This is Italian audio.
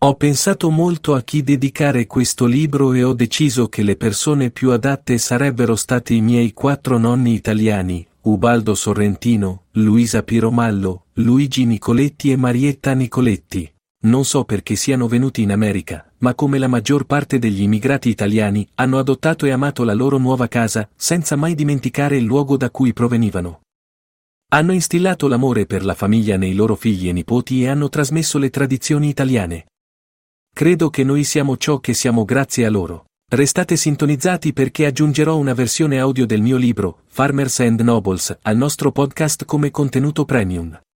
Ho pensato molto a chi dedicare questo libro e ho deciso che le persone più adatte sarebbero stati i miei quattro nonni italiani, Ubaldo Sorrentino, Luisa Piromallo, Luigi Nicoletti e Marietta Nicoletti. Non so perché siano venuti in America, ma come la maggior parte degli immigrati italiani, hanno adottato e amato la loro nuova casa, senza mai dimenticare il luogo da cui provenivano. Hanno instillato l'amore per la famiglia nei loro figli e nipoti e hanno trasmesso le tradizioni italiane. Credo che noi siamo ciò che siamo grazie a loro. Restate sintonizzati perché aggiungerò una versione audio del mio libro, Farmers and Nobles, al nostro podcast come contenuto premium.